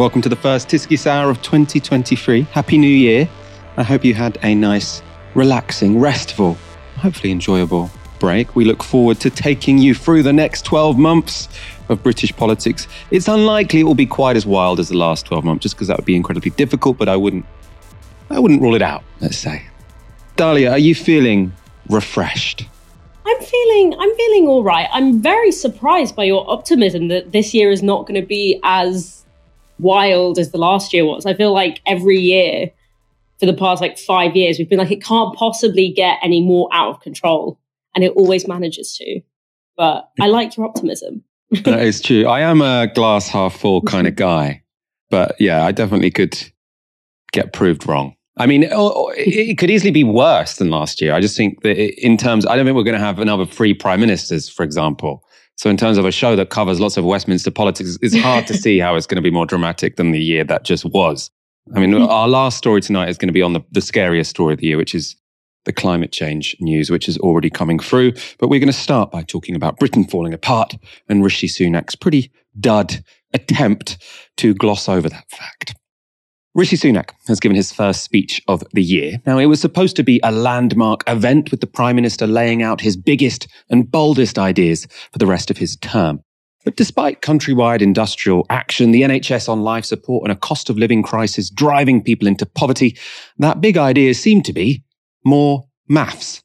Welcome to the first TyskySour of 2023. Happy New Year. I hope you had a nice, relaxing, restful, hopefully enjoyable break. We look forward to taking you through the next 12 months of British politics. It's unlikely it will be quite as wild as the last 12 months, just because that would be incredibly difficult, but I wouldn't I wouldn't rule it out, let's say. Dalia, are you feeling refreshed? I'm feeling I'm feeling all right. I'm very surprised by your optimism that this year is not going to be as wild as the last year was. I feel like every year for the past like 5 years we've been like it can't possibly get any more out of control and it always manages to. But I like your optimism. that is true. I am a glass half full kind of guy. But yeah, I definitely could get proved wrong. I mean, it could easily be worse than last year. I just think that in terms, I don't think we're going to have another three prime ministers, for example. So, in terms of a show that covers lots of Westminster politics, it's hard to see how it's going to be more dramatic than the year that just was. I mean, mm. our last story tonight is going to be on the, the scariest story of the year, which is the climate change news, which is already coming through. But we're going to start by talking about Britain falling apart and Rishi Sunak's pretty dud attempt to gloss over that fact. Rishi Sunak has given his first speech of the year. Now, it was supposed to be a landmark event with the Prime Minister laying out his biggest and boldest ideas for the rest of his term. But despite countrywide industrial action, the NHS on life support, and a cost of living crisis driving people into poverty, that big idea seemed to be more maths.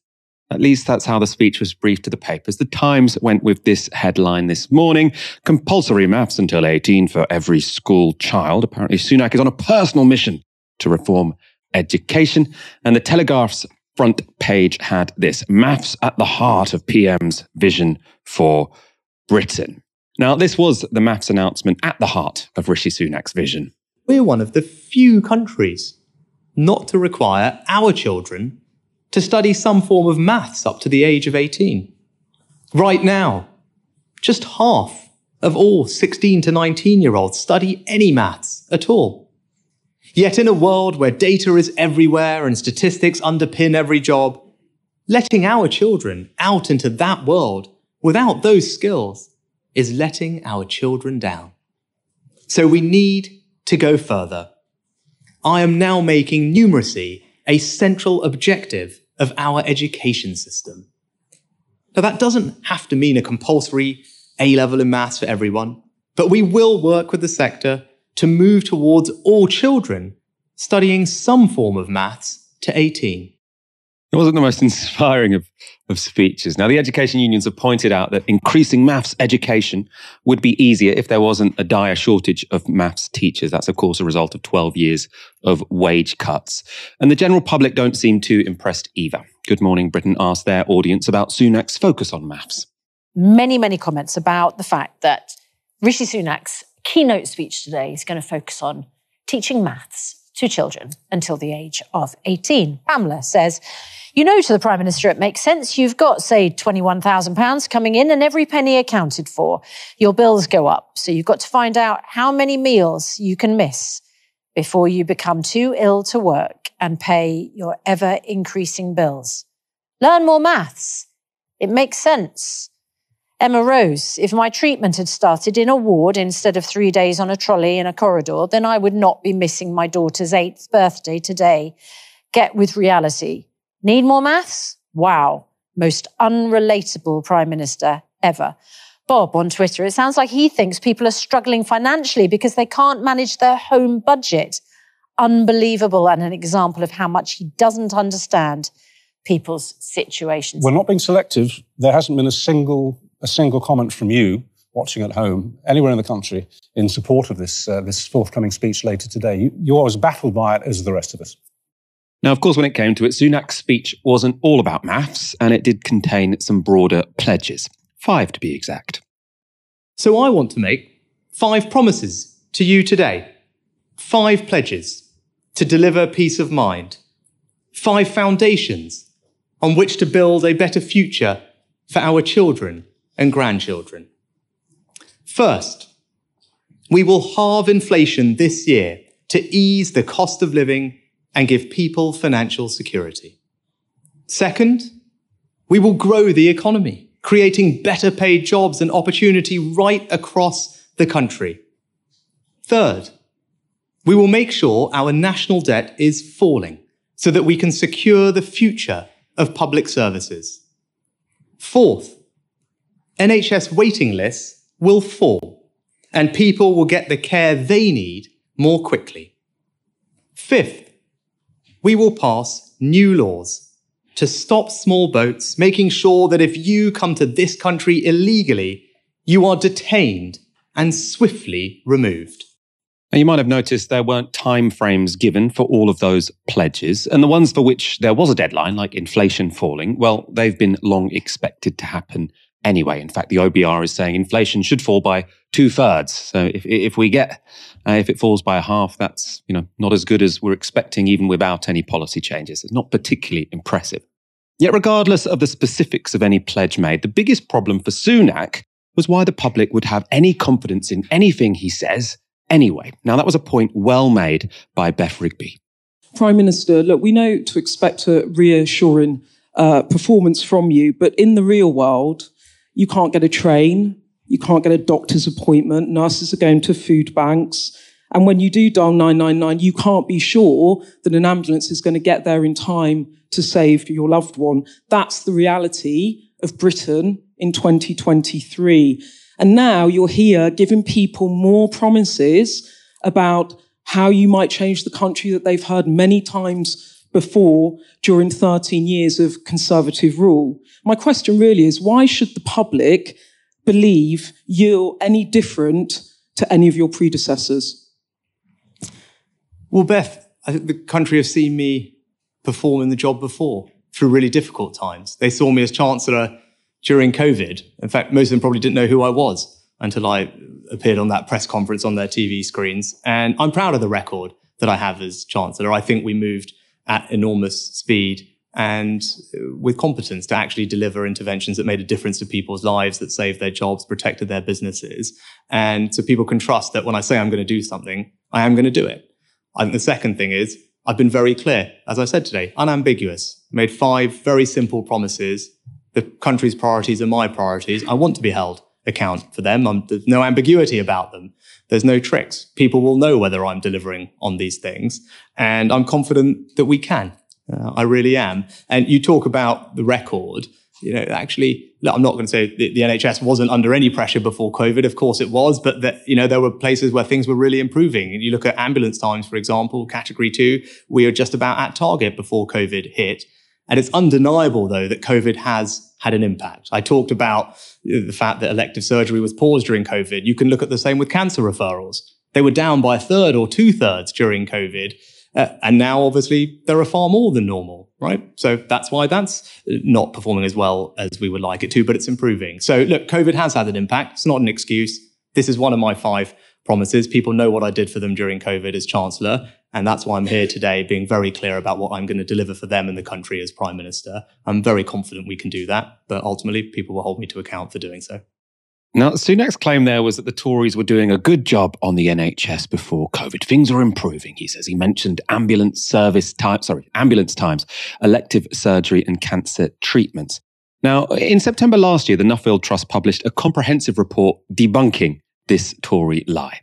At least that's how the speech was briefed to the papers. The Times went with this headline this morning compulsory maths until 18 for every school child. Apparently, Sunak is on a personal mission to reform education. And the Telegraph's front page had this maths at the heart of PM's vision for Britain. Now, this was the maths announcement at the heart of Rishi Sunak's vision. We're one of the few countries not to require our children to study some form of maths up to the age of 18. Right now, just half of all 16 to 19 year olds study any maths at all. Yet in a world where data is everywhere and statistics underpin every job, letting our children out into that world without those skills is letting our children down. So we need to go further. I am now making numeracy a central objective of our education system. Now, that doesn't have to mean a compulsory A level in maths for everyone, but we will work with the sector to move towards all children studying some form of maths to 18. It wasn't the most inspiring of, of speeches. Now, the education unions have pointed out that increasing maths education would be easier if there wasn't a dire shortage of maths teachers. That's, of course, a result of 12 years of wage cuts. And the general public don't seem too impressed either. Good Morning Britain asked their audience about Sunak's focus on maths. Many, many comments about the fact that Rishi Sunak's keynote speech today is going to focus on teaching maths to children until the age of 18. Pamela says, you know, to the Prime Minister, it makes sense. You've got, say, £21,000 coming in and every penny accounted for. Your bills go up. So you've got to find out how many meals you can miss before you become too ill to work and pay your ever increasing bills. Learn more maths. It makes sense. Emma Rose, if my treatment had started in a ward instead of three days on a trolley in a corridor, then I would not be missing my daughter's eighth birthday today. Get with reality. Need more maths? Wow. Most unrelatable Prime Minister ever. Bob on Twitter, it sounds like he thinks people are struggling financially because they can't manage their home budget. Unbelievable and an example of how much he doesn't understand people's situations. We're not being selective. There hasn't been a single a single comment from you watching at home, anywhere in the country, in support of this, uh, this forthcoming speech later today. You, you're as baffled by it as the rest of us. Now, of course, when it came to it, Sunak's speech wasn't all about maths, and it did contain some broader pledges. Five to be exact. So I want to make five promises to you today. Five pledges to deliver peace of mind. Five foundations on which to build a better future for our children and grandchildren. First, we will halve inflation this year to ease the cost of living and give people financial security. Second, we will grow the economy, creating better paid jobs and opportunity right across the country. Third, We will make sure our national debt is falling so that we can secure the future of public services. Fourth, NHS waiting lists will fall and people will get the care they need more quickly. Fifth, we will pass new laws to stop small boats, making sure that if you come to this country illegally, you are detained and swiftly removed. Now, you might have noticed there weren't time frames given for all of those pledges. And the ones for which there was a deadline, like inflation falling, well, they've been long expected to happen anyway. In fact, the OBR is saying inflation should fall by two thirds. So if, if we get, uh, if it falls by a half, that's, you know, not as good as we're expecting, even without any policy changes. It's not particularly impressive. Yet, regardless of the specifics of any pledge made, the biggest problem for Sunak was why the public would have any confidence in anything he says anyway. Now, that was a point well made by Beth Rigby. Prime Minister, look, we know to expect a reassuring uh, performance from you, but in the real world, you can't get a train, you can't get a doctor's appointment, nurses are going to food banks. And when you do dial 999, you can't be sure that an ambulance is going to get there in time to save your loved one. That's the reality of Britain in 2023. And now you're here giving people more promises about how you might change the country that they've heard many times before during 13 years of conservative rule. My question really is why should the public believe you're any different to any of your predecessors? Well, Beth, I think the country has seen me perform in the job before through really difficult times. They saw me as Chancellor during COVID. In fact, most of them probably didn't know who I was until I appeared on that press conference on their TV screens. And I'm proud of the record that I have as Chancellor. I think we moved at enormous speed and with competence to actually deliver interventions that made a difference to people's lives, that saved their jobs, protected their businesses. And so people can trust that when I say I'm going to do something, I am going to do it. I think the second thing is I've been very clear, as I said today, unambiguous, made five very simple promises the country's priorities are my priorities. I want to be held account for them. I'm, there's no ambiguity about them. There's no tricks. People will know whether I'm delivering on these things. And I'm confident that we can. Uh, I really am. And you talk about the record. You know, actually, look, I'm not going to say the, the, NHS wasn't under any pressure before COVID. Of course it was, but that, you know, there were places where things were really improving. And you look at ambulance times, for example, category two, we were just about at target before COVID hit. And it's undeniable, though, that COVID has had an impact. I talked about the fact that elective surgery was paused during COVID. You can look at the same with cancer referrals. They were down by a third or two thirds during COVID. Uh, and now, obviously, there are far more than normal, right? So that's why that's not performing as well as we would like it to, but it's improving. So look, COVID has had an impact. It's not an excuse. This is one of my five promises. People know what I did for them during COVID as Chancellor. And that's why I'm here today, being very clear about what I'm going to deliver for them and the country as Prime Minister. I'm very confident we can do that, but ultimately people will hold me to account for doing so. Now, Sunak's claim there was that the Tories were doing a good job on the NHS before COVID. Things are improving, he says. He mentioned ambulance service time, sorry, ambulance times, elective surgery and cancer treatments. Now, in September last year, the Nuffield Trust published a comprehensive report debunking this Tory lie.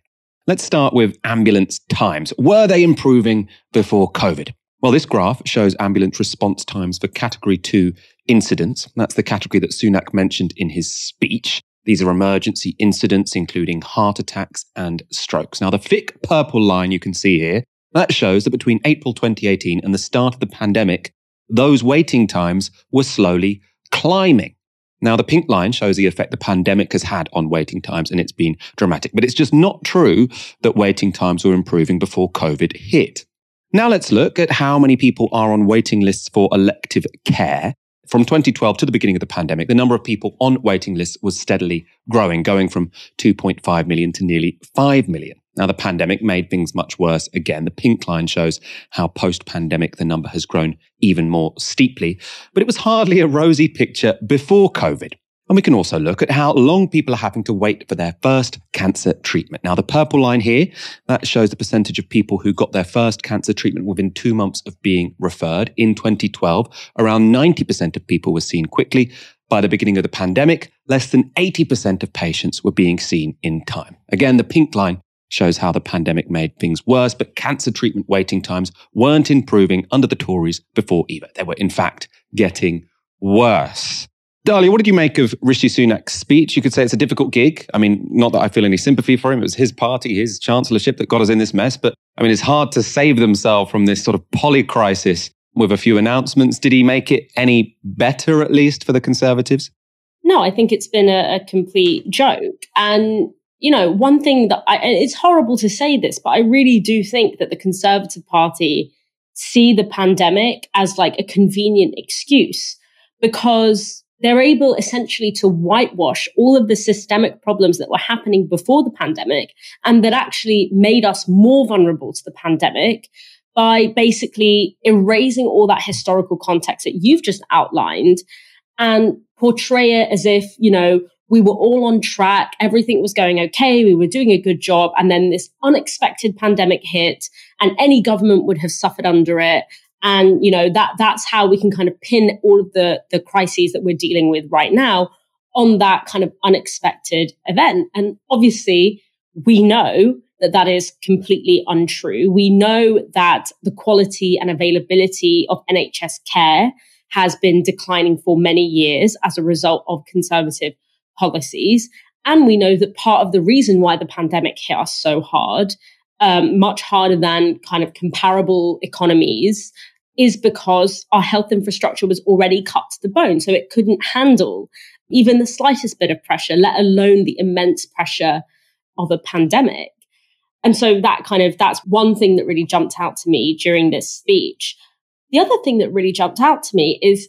Let's start with ambulance times. Were they improving before COVID? Well, this graph shows ambulance response times for category two incidents. That's the category that Sunak mentioned in his speech. These are emergency incidents, including heart attacks and strokes. Now, the thick purple line you can see here, that shows that between April 2018 and the start of the pandemic, those waiting times were slowly climbing. Now, the pink line shows the effect the pandemic has had on waiting times, and it's been dramatic. But it's just not true that waiting times were improving before COVID hit. Now, let's look at how many people are on waiting lists for elective care. From 2012 to the beginning of the pandemic, the number of people on waiting lists was steadily growing, going from 2.5 million to nearly 5 million. Now, the pandemic made things much worse again. The pink line shows how post pandemic the number has grown even more steeply, but it was hardly a rosy picture before COVID. And we can also look at how long people are having to wait for their first cancer treatment. Now, the purple line here, that shows the percentage of people who got their first cancer treatment within two months of being referred. In 2012, around 90% of people were seen quickly. By the beginning of the pandemic, less than 80% of patients were being seen in time. Again, the pink line shows how the pandemic made things worse, but cancer treatment waiting times weren't improving under the Tories before either. They were, in fact, getting worse. Dalia, what did you make of Rishi Sunak's speech? You could say it's a difficult gig. I mean, not that I feel any sympathy for him. It was his party, his chancellorship that got us in this mess. But I mean, it's hard to save themselves from this sort of poly crisis with a few announcements. Did he make it any better, at least, for the Conservatives? No, I think it's been a, a complete joke. And, you know, one thing that I, it's horrible to say this, but I really do think that the Conservative Party see the pandemic as like a convenient excuse because they're able essentially to whitewash all of the systemic problems that were happening before the pandemic and that actually made us more vulnerable to the pandemic by basically erasing all that historical context that you've just outlined and portray it as if, you know, we were all on track, everything was going okay, we were doing a good job, and then this unexpected pandemic hit, and any government would have suffered under it. And you know that that's how we can kind of pin all of the the crises that we're dealing with right now on that kind of unexpected event. And obviously we know that that is completely untrue. We know that the quality and availability of nhs care has been declining for many years as a result of conservative policies and we know that part of the reason why the pandemic hit us so hard um, much harder than kind of comparable economies is because our health infrastructure was already cut to the bone. So it couldn't handle even the slightest bit of pressure, let alone the immense pressure of a pandemic. And so that kind of, that's one thing that really jumped out to me during this speech. The other thing that really jumped out to me is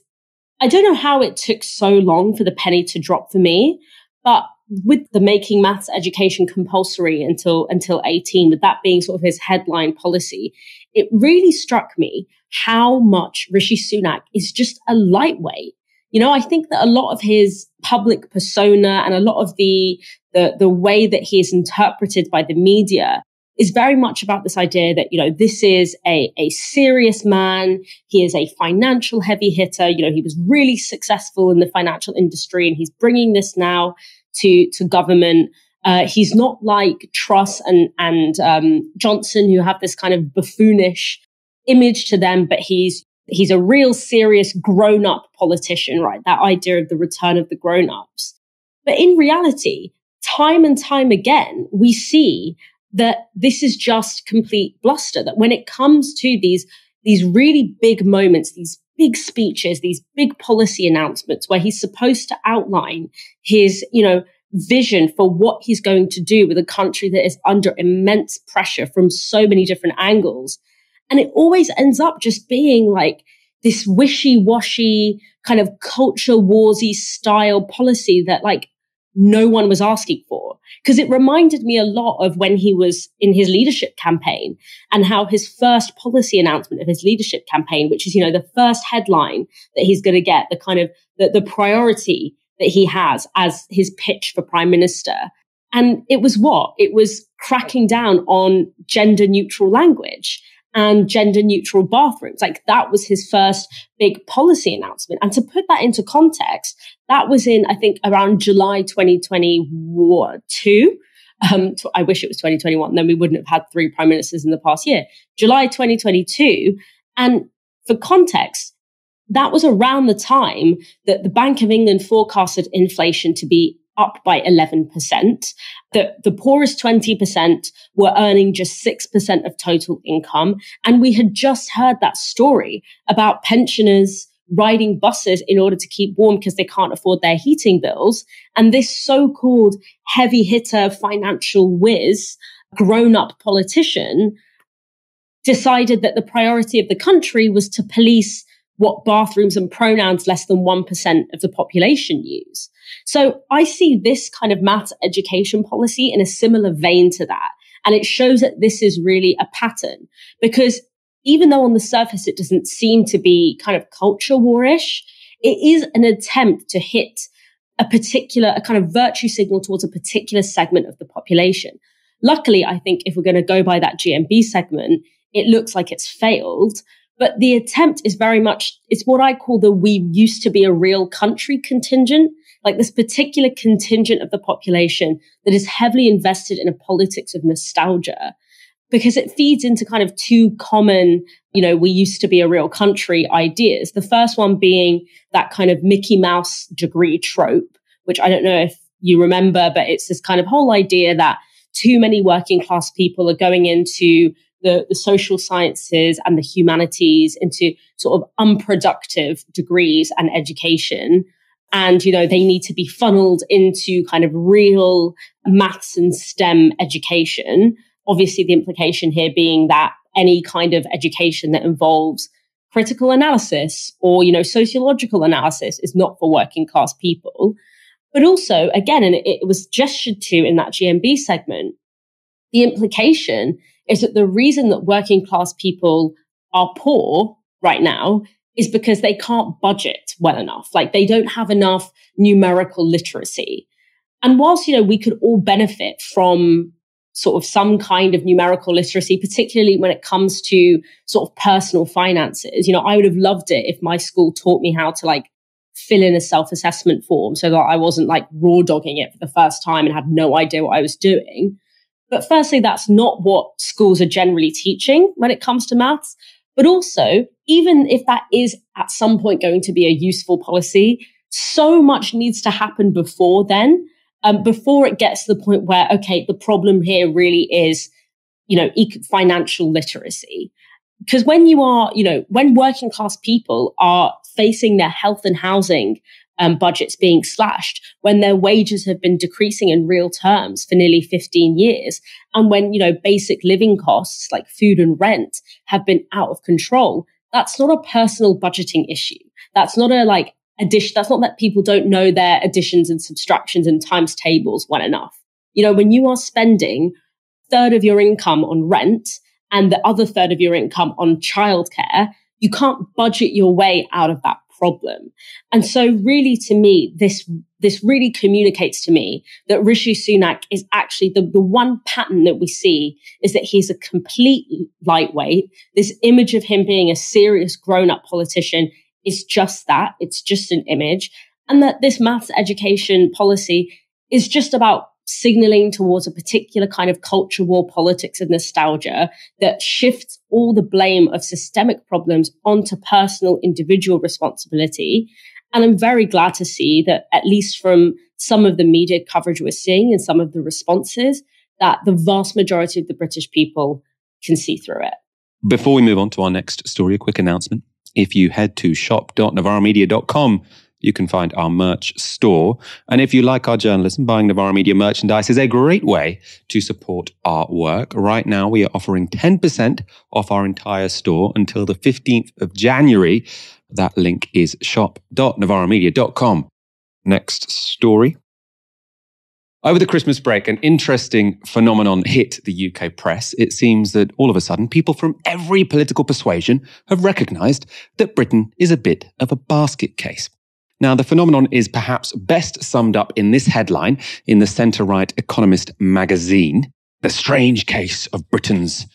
I don't know how it took so long for the penny to drop for me, but with the making maths education compulsory until until 18 with that being sort of his headline policy it really struck me how much Rishi Sunak is just a lightweight. You know, I think that a lot of his public persona and a lot of the, the, the way that he is interpreted by the media is very much about this idea that, you know, this is a, a serious man. He is a financial heavy hitter. You know, he was really successful in the financial industry and he's bringing this now to, to government. Uh, he's not like Truss and, and um, Johnson, who have this kind of buffoonish image to them, but he's he's a real serious grown up politician, right? That idea of the return of the grown ups. But in reality, time and time again, we see that this is just complete bluster. That when it comes to these, these really big moments, these big speeches, these big policy announcements where he's supposed to outline his, you know, vision for what he's going to do with a country that is under immense pressure from so many different angles. And it always ends up just being like this wishy washy kind of culture warsy style policy that like no one was asking for. Because it reminded me a lot of when he was in his leadership campaign and how his first policy announcement of his leadership campaign, which is, you know, the first headline that he's going to get, the kind of the, the priority that he has as his pitch for prime minister. And it was what? It was cracking down on gender neutral language and gender neutral bathrooms. Like that was his first big policy announcement. And to put that into context, that was in, I think, around July 2022. Um, I wish it was 2021. Then we wouldn't have had three prime ministers in the past year. July 2022. And for context, that was around the time that the Bank of England forecasted inflation to be up by 11%. that the poorest 20% were earning just 6% of total income. And we had just heard that story about pensioners riding buses in order to keep warm because they can't afford their heating bills. And this so-called heavy hitter financial whiz, grown up politician decided that the priority of the country was to police what bathrooms and pronouns less than 1% of the population use. So I see this kind of maths education policy in a similar vein to that. And it shows that this is really a pattern because even though on the surface it doesn't seem to be kind of culture warish, it is an attempt to hit a particular, a kind of virtue signal towards a particular segment of the population. Luckily, I think if we're going to go by that GMB segment, it looks like it's failed. But the attempt is very much, it's what I call the we used to be a real country contingent. Like this particular contingent of the population that is heavily invested in a politics of nostalgia because it feeds into kind of two common, you know, we used to be a real country ideas. The first one being that kind of Mickey Mouse degree trope, which I don't know if you remember, but it's this kind of whole idea that too many working class people are going into the, the social sciences and the humanities into sort of unproductive degrees and education and you know they need to be funneled into kind of real maths and stem education. Obviously the implication here being that any kind of education that involves critical analysis or you know sociological analysis is not for working class people. But also again and it, was gestured to in that gmb segment the implication is that the reason that working class people are poor right now is because they can't budget well enough. Like they don't have enough numerical literacy. And whilst, you know, we could all benefit from sort of some kind of numerical literacy, particularly when it comes to sort of personal finances, you know, I would have loved it if my school taught me how to like fill in a self-assessment form so that I wasn't like raw dogging it for the first time and had no idea what I was doing. But firstly, that's not what schools are generally teaching when it comes to maths. But also, even if that is at some point going to be a useful policy, so much needs to happen before then, um, before it gets to the point where, okay, the problem here really is, you know, financial literacy. Because when you are, you know, when working class people are facing their health and housing um, budgets being slashed, when their wages have been decreasing in real terms for nearly 15 years, and when, you know, basic living costs like food and rent have been out of control, that's not a personal budgeting issue. That's not a like addition. That's not that people don't know their additions and subtractions and times tables well enough. You know, when you are spending third of your income on rent and the other third of your income on childcare, you can't budget your way out of that problem. And so really to me, this, this really communicates to me that Rishi Sunak is actually the, the one pattern that we see is that he's a complete lightweight. This image of him being a serious grown up politician is just that. It's just an image. And that this maths education policy is just about signaling towards a particular kind of culture war politics of nostalgia that shifts all the blame of systemic problems onto personal individual responsibility. And I'm very glad to see that at least from some of the media coverage we're seeing and some of the responses, that the vast majority of the British people can see through it. Before we move on to our next story, a quick announcement. If you head to shop.novaramedia.com, you can find our merch store. And if you like our journalism, buying Novara Media merchandise is a great way to support our work. Right now, we are offering 10% off our entire store until the 15th of January. That link is shop.novaramedia.com. Next story. Over the Christmas break, an interesting phenomenon hit the UK press. It seems that all of a sudden, people from every political persuasion have recognised that Britain is a bit of a basket case. Now, the phenomenon is perhaps best summed up in this headline in the centre right Economist magazine The Strange Case of Britain's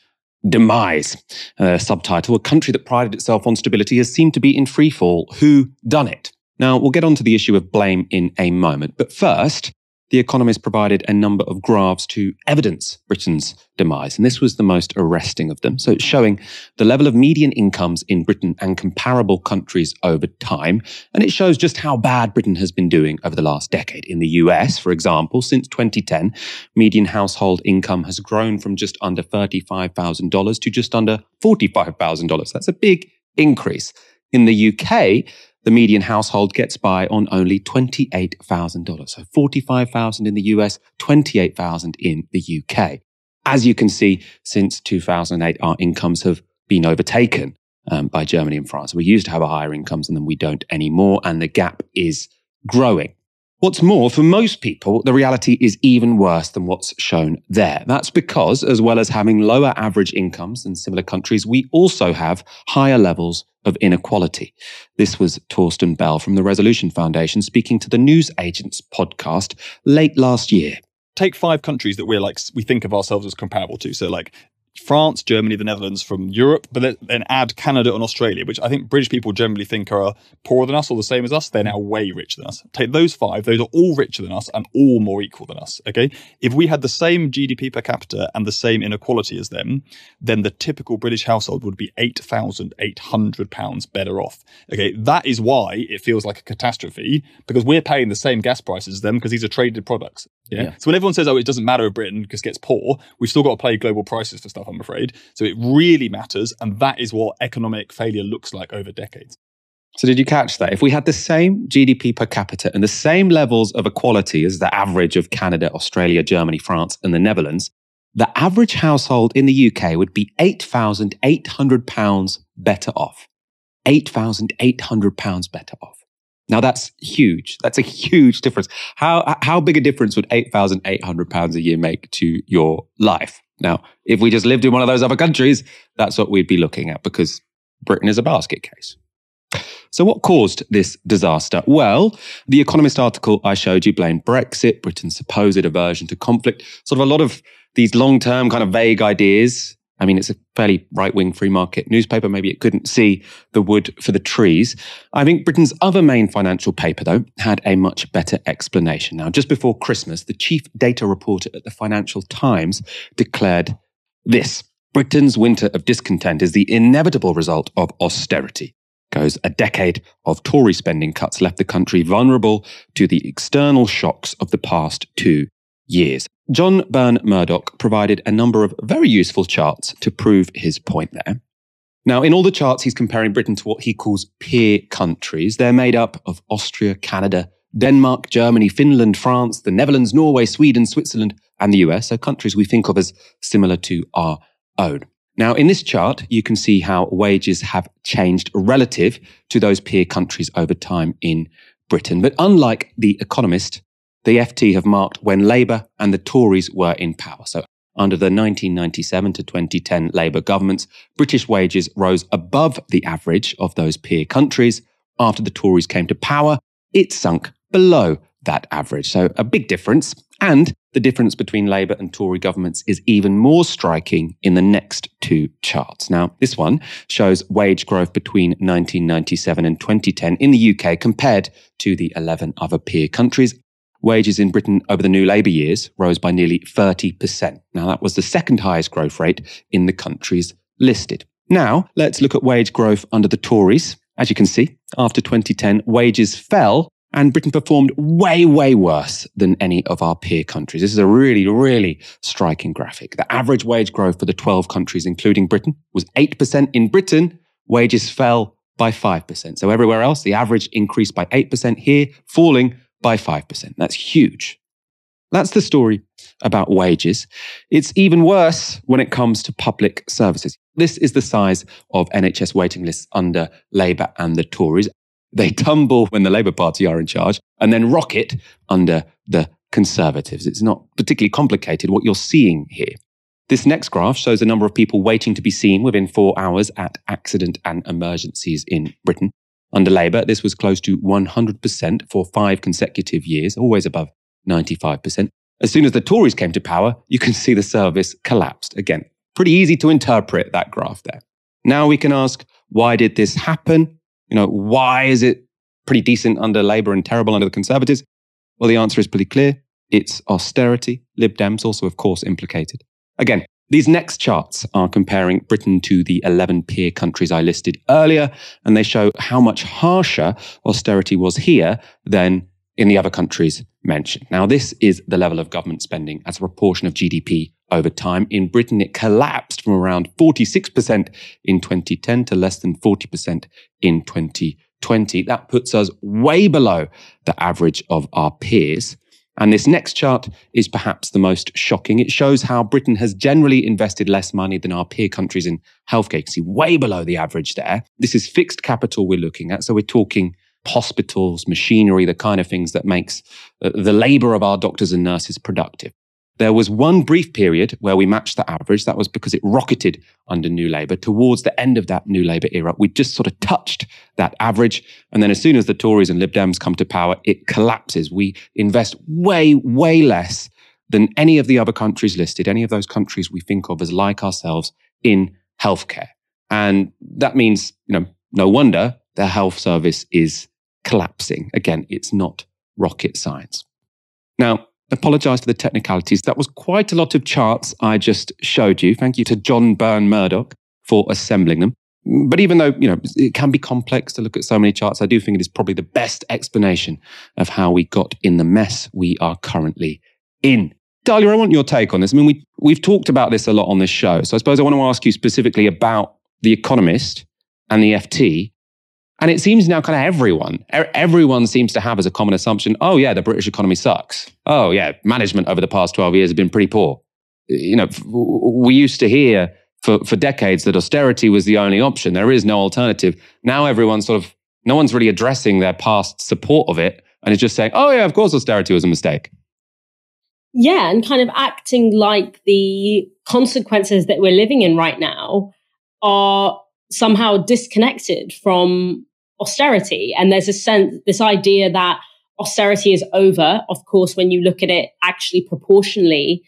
Demise. Uh, subtitle A country that prided itself on stability has seemed to be in freefall. Who done it? Now, we'll get on to the issue of blame in a moment. But first, the Economist provided a number of graphs to evidence Britain's demise, and this was the most arresting of them. So it's showing the level of median incomes in Britain and comparable countries over time, and it shows just how bad Britain has been doing over the last decade. In the US, for example, since 2010, median household income has grown from just under $35,000 to just under $45,000. That's a big increase. In the UK, the median household gets by on only $28,000. So 45,000 in the US, 28,000 in the UK. As you can see, since 2008, our incomes have been overtaken um, by Germany and France. We used to have higher incomes and then we don't anymore. And the gap is growing. What's more, for most people, the reality is even worse than what's shown there. That's because, as well as having lower average incomes than similar countries, we also have higher levels of inequality. This was Torsten Bell from the Resolution Foundation speaking to the News Agents podcast late last year. Take five countries that we're like, we think of ourselves as comparable to. So, like France, Germany, the Netherlands from Europe, but then add Canada and Australia, which I think British people generally think are poorer than us or the same as us. They're now way richer than us. Take those five, those are all richer than us and all more equal than us. Okay. If we had the same GDP per capita and the same inequality as them, then the typical British household would be £8,800 better off. Okay. That is why it feels like a catastrophe because we're paying the same gas prices as them because these are traded products. Yeah? yeah. So when everyone says, oh, it doesn't matter if Britain just gets poor, we've still got to pay global prices for stuff, I'm afraid. So it really matters. And that is what economic failure looks like over decades. So, did you catch that? If we had the same GDP per capita and the same levels of equality as the average of Canada, Australia, Germany, France, and the Netherlands, the average household in the UK would be £8,800 better off. £8,800 better off. Now that's huge. That's a huge difference. How how big a difference would eight thousand eight hundred pounds a year make to your life? Now, if we just lived in one of those other countries, that's what we'd be looking at because Britain is a basket case. So, what caused this disaster? Well, the Economist article I showed you blamed Brexit, Britain's supposed aversion to conflict, sort of a lot of these long term kind of vague ideas I mean, it's a fairly right wing free market newspaper. Maybe it couldn't see the wood for the trees. I think Britain's other main financial paper, though, had a much better explanation. Now, just before Christmas, the chief data reporter at the Financial Times declared this Britain's winter of discontent is the inevitable result of austerity. Goes a decade of Tory spending cuts left the country vulnerable to the external shocks of the past two years. John Burn-Murdoch provided a number of very useful charts to prove his point there. Now, in all the charts, he's comparing Britain to what he calls peer countries. They're made up of Austria, Canada, Denmark, Germany, Finland, France, the Netherlands, Norway, Sweden, Switzerland, and the US, so countries we think of as similar to our own. Now, in this chart, you can see how wages have changed relative to those peer countries over time in Britain. But unlike The Economist, the FT have marked when Labour and the Tories were in power. So under the 1997 to 2010 Labour governments, British wages rose above the average of those peer countries. After the Tories came to power, it sunk below that average. So a big difference. And the difference between Labour and Tory governments is even more striking in the next two charts. Now, this one shows wage growth between 1997 and 2010 in the UK compared to the 11 other peer countries. Wages in Britain over the new Labour years rose by nearly 30%. Now, that was the second highest growth rate in the countries listed. Now, let's look at wage growth under the Tories. As you can see, after 2010, wages fell and Britain performed way, way worse than any of our peer countries. This is a really, really striking graphic. The average wage growth for the 12 countries, including Britain, was 8%. In Britain, wages fell by 5%. So everywhere else, the average increased by 8%. Here, falling by 5%. That's huge. That's the story about wages. It's even worse when it comes to public services. This is the size of NHS waiting lists under Labour and the Tories. They tumble when the Labour Party are in charge and then rocket under the Conservatives. It's not particularly complicated what you're seeing here. This next graph shows the number of people waiting to be seen within four hours at accident and emergencies in Britain. Under Labour, this was close to 100% for five consecutive years, always above 95%. As soon as the Tories came to power, you can see the service collapsed. Again, pretty easy to interpret that graph there. Now we can ask, why did this happen? You know, why is it pretty decent under Labour and terrible under the Conservatives? Well, the answer is pretty clear. It's austerity. Lib Dems also, of course, implicated. Again, these next charts are comparing Britain to the 11 peer countries I listed earlier, and they show how much harsher austerity was here than in the other countries mentioned. Now, this is the level of government spending as a proportion of GDP over time. In Britain, it collapsed from around 46% in 2010 to less than 40% in 2020. That puts us way below the average of our peers. And this next chart is perhaps the most shocking. It shows how Britain has generally invested less money than our peer countries in healthcare. You see way below the average there. This is fixed capital we're looking at. So we're talking hospitals, machinery, the kind of things that makes uh, the labor of our doctors and nurses productive. There was one brief period where we matched the average. That was because it rocketed under New Labour. Towards the end of that New Labour era, we just sort of touched that average. And then as soon as the Tories and Lib Dems come to power, it collapses. We invest way, way less than any of the other countries listed, any of those countries we think of as like ourselves in healthcare. And that means, you know, no wonder the health service is collapsing. Again, it's not rocket science. Now, apologize for the technicalities. That was quite a lot of charts I just showed you. Thank you to John Burn-Murdoch for assembling them. But even though, you know, it can be complex to look at so many charts, I do think it is probably the best explanation of how we got in the mess we are currently in. Dalia, I want your take on this. I mean, we, we've talked about this a lot on this show. So I suppose I want to ask you specifically about The Economist and the FT. And it seems now kind of everyone, everyone seems to have as a common assumption, oh, yeah, the British economy sucks. Oh, yeah, management over the past 12 years has been pretty poor. You know, we used to hear for, for decades that austerity was the only option. There is no alternative. Now everyone's sort of, no one's really addressing their past support of it and is just saying, oh, yeah, of course austerity was a mistake. Yeah, and kind of acting like the consequences that we're living in right now are somehow disconnected from austerity. And there's a sense, this idea that austerity is over. Of course, when you look at it actually proportionally,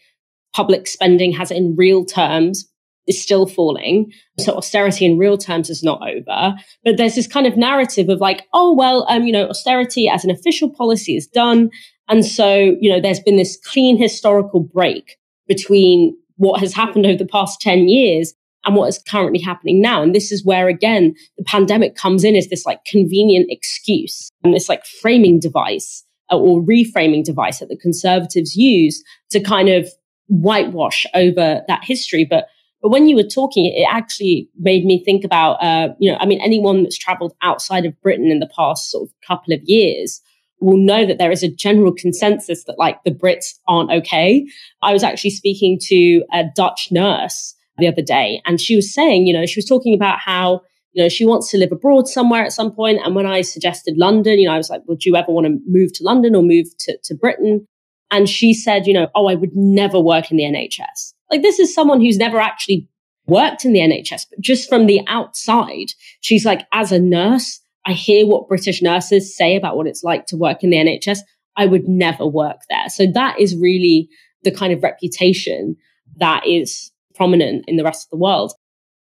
public spending has in real terms is still falling. So austerity in real terms is not over. But there's this kind of narrative of like, oh, well, um, you know, austerity as an official policy is done. And so, you know, there's been this clean historical break between what has happened over the past 10 years and what is currently happening now. And this is where, again, the pandemic comes in as this like convenient excuse and this like framing device uh, or reframing device that the conservatives use to kind of whitewash over that history. But but when you were talking, it actually made me think about, uh, you know, I mean, anyone that's traveled outside of Britain in the past sort of couple of years will know that there is a general consensus that like the Brits aren't okay. I was actually speaking to a Dutch nurse the other day and she was saying, you know, she was talking about how, you know, she wants to live abroad somewhere at some point. And when I suggested London, you know, I was like, would you ever want to move to London or move to, to Britain? And she said, you know, oh, I would never work in the NHS. Like this is someone who's never actually worked in the NHS, but just from the outside, she's like, as a nurse, I hear what British nurses say about what it's like to work in the NHS. I would never work there. So that is really the kind of reputation that is prominent in the rest of the world.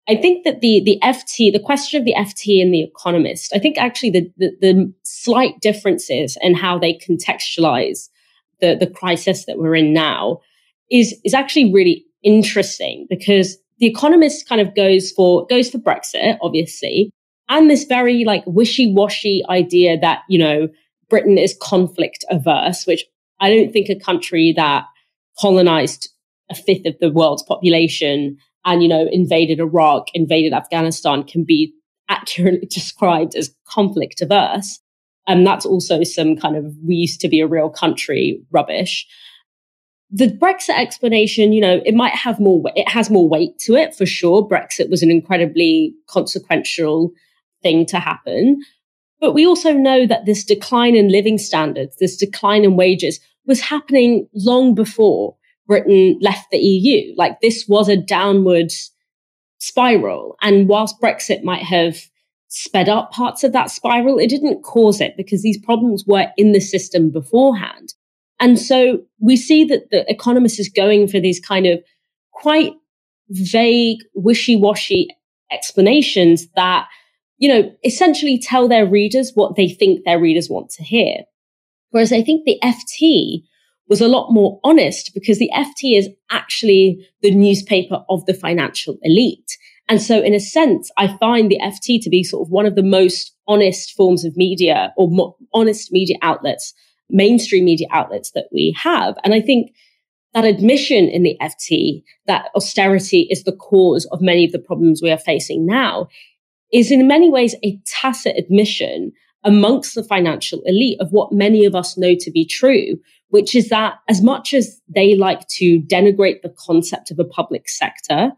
I think that the the FT, the question of the FT and the economist, I think actually the, the, the slight differences in how they contextualize the, the crisis that we're in now is, is actually really interesting because the economist kind of goes for goes for Brexit, obviously, and this very like wishy-washy idea that, you know, Britain is conflict averse, which I don't think a country that colonized a fifth of the world's population and, you know, invaded Iraq, invaded Afghanistan can be accurately described as conflict averse. And that's also some kind of we used to be a real country rubbish. The Brexit explanation, you know, it might have more, it has more weight to it for sure. Brexit was an incredibly consequential thing to happen. But we also know that this decline in living standards, this decline in wages was happening long before Britain left the EU. Like this was a downward spiral. And whilst Brexit might have sped up parts of that spiral, it didn't cause it because these problems were in the system beforehand. And so we see that the economist is going for these kind of quite vague, wishy-washy explanations that you know, essentially tell their readers what they think their readers want to hear. Whereas I think the FT was a lot more honest because the FT is actually the newspaper of the financial elite. And so in a sense, I find the FT to be sort of one of the most honest forms of media or more honest media outlets, mainstream media outlets that we have. And I think that admission in the FT that austerity is the cause of many of the problems we are facing now is in many ways a tacit admission amongst the financial elite of what many of us know to be true, which is that as much as they like to denigrate the concept of a public sector,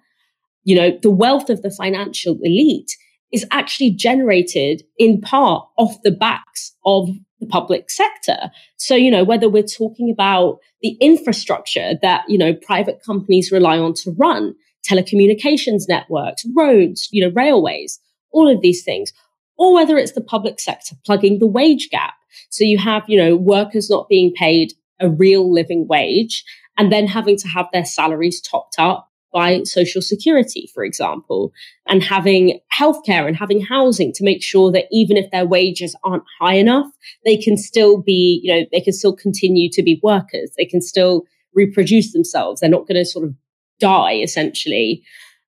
you know, the wealth of the financial elite is actually generated in part off the backs of the public sector. So, you know, whether we're talking about the infrastructure that, you know, private companies rely on to run, telecommunications networks, roads, you know, railways, all of these things, or whether it's the public sector plugging the wage gap. So you have, you know, workers not being paid a real living wage and then having to have their salaries topped up by social security, for example, and having healthcare and having housing to make sure that even if their wages aren't high enough, they can still be, you know, they can still continue to be workers. They can still reproduce themselves. They're not going to sort of die essentially.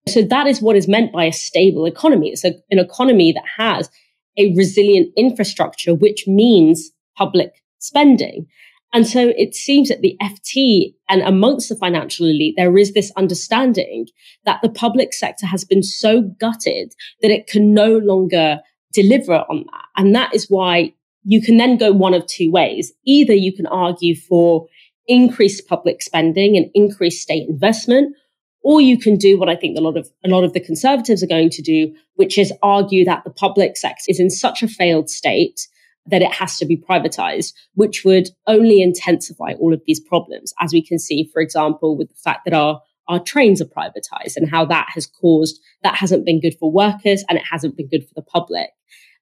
So that is what is meant by a stable economy. It's a, an economy that has a resilient infrastructure, which means public spending. And so it seems that the FT and amongst the financial elite, there is this understanding that the public sector has been so gutted that it can no longer deliver on that. And that is why you can then go one of two ways. Either you can argue for increased public spending and increased state investment, or you can do what I think a lot of a lot of the conservatives are going to do, which is argue that the public sector is in such a failed state that it has to be privatized, which would only intensify all of these problems, as we can see, for example, with the fact that our our trains are privatized and how that has caused that hasn't been good for workers and it hasn't been good for the public.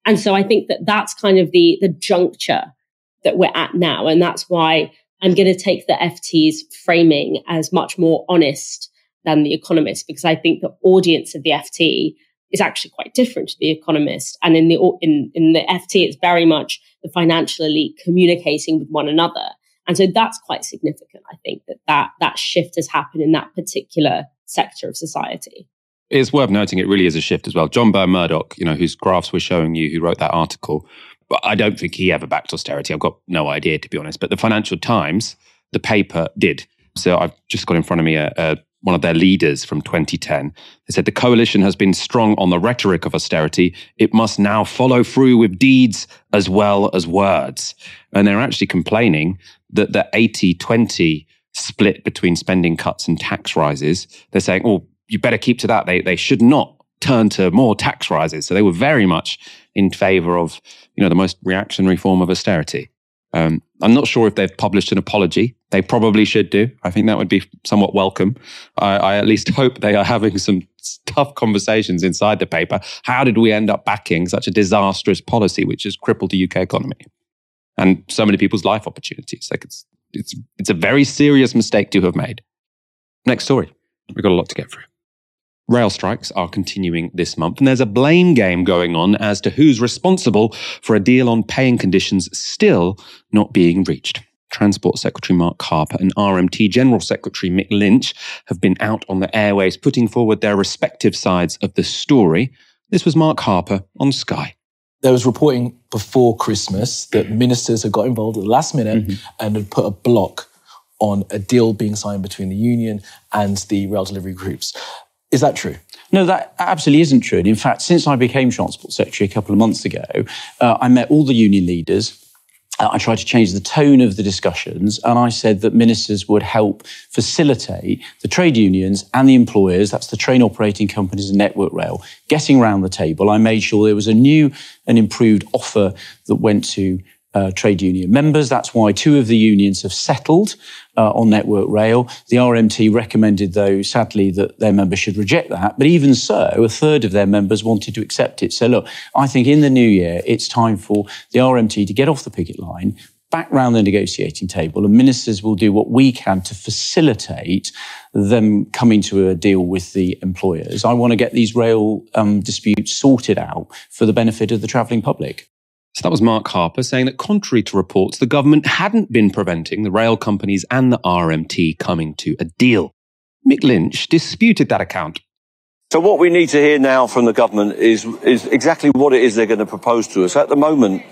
And so I think that that's kind of the the juncture that we're at now, and that's why I'm going to take the FT's framing as much more honest than the Economist, because I think the audience of the FT is actually quite different to the economist. And in the in in the FT, it's very much the financial elite communicating with one another. And so that's quite significant. I think that that, that shift has happened in that particular sector of society. It's worth noting it really is a shift as well. John Burn-Murdoch, you know, whose graphs we're showing you, who wrote that article, but I don't think he ever backed austerity. I've got no idea, to be honest. But the Financial Times, the paper, did. So I've just got in front of me a, a one of their leaders from 2010. They said the coalition has been strong on the rhetoric of austerity. It must now follow through with deeds as well as words. And they're actually complaining that the 80 20 split between spending cuts and tax rises, they're saying, oh, you better keep to that. They, they should not turn to more tax rises. So they were very much in favor of, you know, the most reactionary form of austerity. Um, I'm not sure if they've published an apology. They probably should do. I think that would be somewhat welcome. I, I, at least hope they are having some tough conversations inside the paper. How did we end up backing such a disastrous policy which has crippled the UK economy and so many people's life opportunities? Like it's it's it's a very serious mistake to have made. Next story. We've got a lot to get through. Rail strikes are continuing this month, and there's a blame game going on as to who's responsible for a deal on paying conditions still not being reached. Transport Secretary Mark Harper and RMT General Secretary Mick Lynch have been out on the airways putting forward their respective sides of the story. This was Mark Harper on Sky. There was reporting before Christmas that ministers had got involved at the last minute mm-hmm. and had put a block on a deal being signed between the union and the rail delivery groups. Is that true? No, that absolutely isn't true. And in fact, since I became Transport Secretary a couple of months ago, uh, I met all the union leaders. Uh, I tried to change the tone of the discussions, and I said that ministers would help facilitate the trade unions and the employers, that's the train operating companies and Network Rail, getting around the table. I made sure there was a new and improved offer that went to uh, trade union members. That's why two of the unions have settled uh, on Network Rail. The RMT recommended, though, sadly, that their members should reject that. But even so, a third of their members wanted to accept it. So, look, I think in the new year, it's time for the RMT to get off the picket line, back round the negotiating table, and ministers will do what we can to facilitate them coming to a deal with the employers. I want to get these rail um, disputes sorted out for the benefit of the travelling public. So that was Mark Harper saying that contrary to reports, the government hadn't been preventing the rail companies and the RMT coming to a deal. Mick Lynch disputed that account. So what we need to hear now from the government is, is exactly what it is they're going to propose to us. At the moment,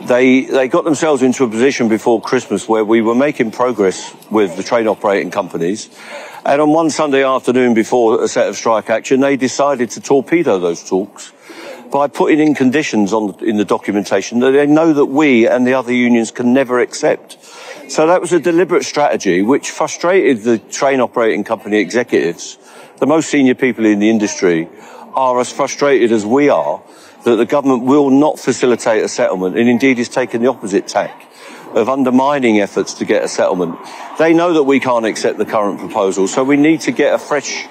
they, they got themselves into a position before Christmas where we were making progress with the train operating companies. And on one Sunday afternoon before a set of strike action, they decided to torpedo those talks by putting in conditions on in the documentation that they know that we and the other unions can never accept. So that was a deliberate strategy which frustrated the train operating company executives. The most senior people in the industry are as frustrated as we are that the government will not facilitate a settlement and indeed is taking the opposite tack of undermining efforts to get a settlement. They know that we can't accept the current proposal, so we need to get a fresh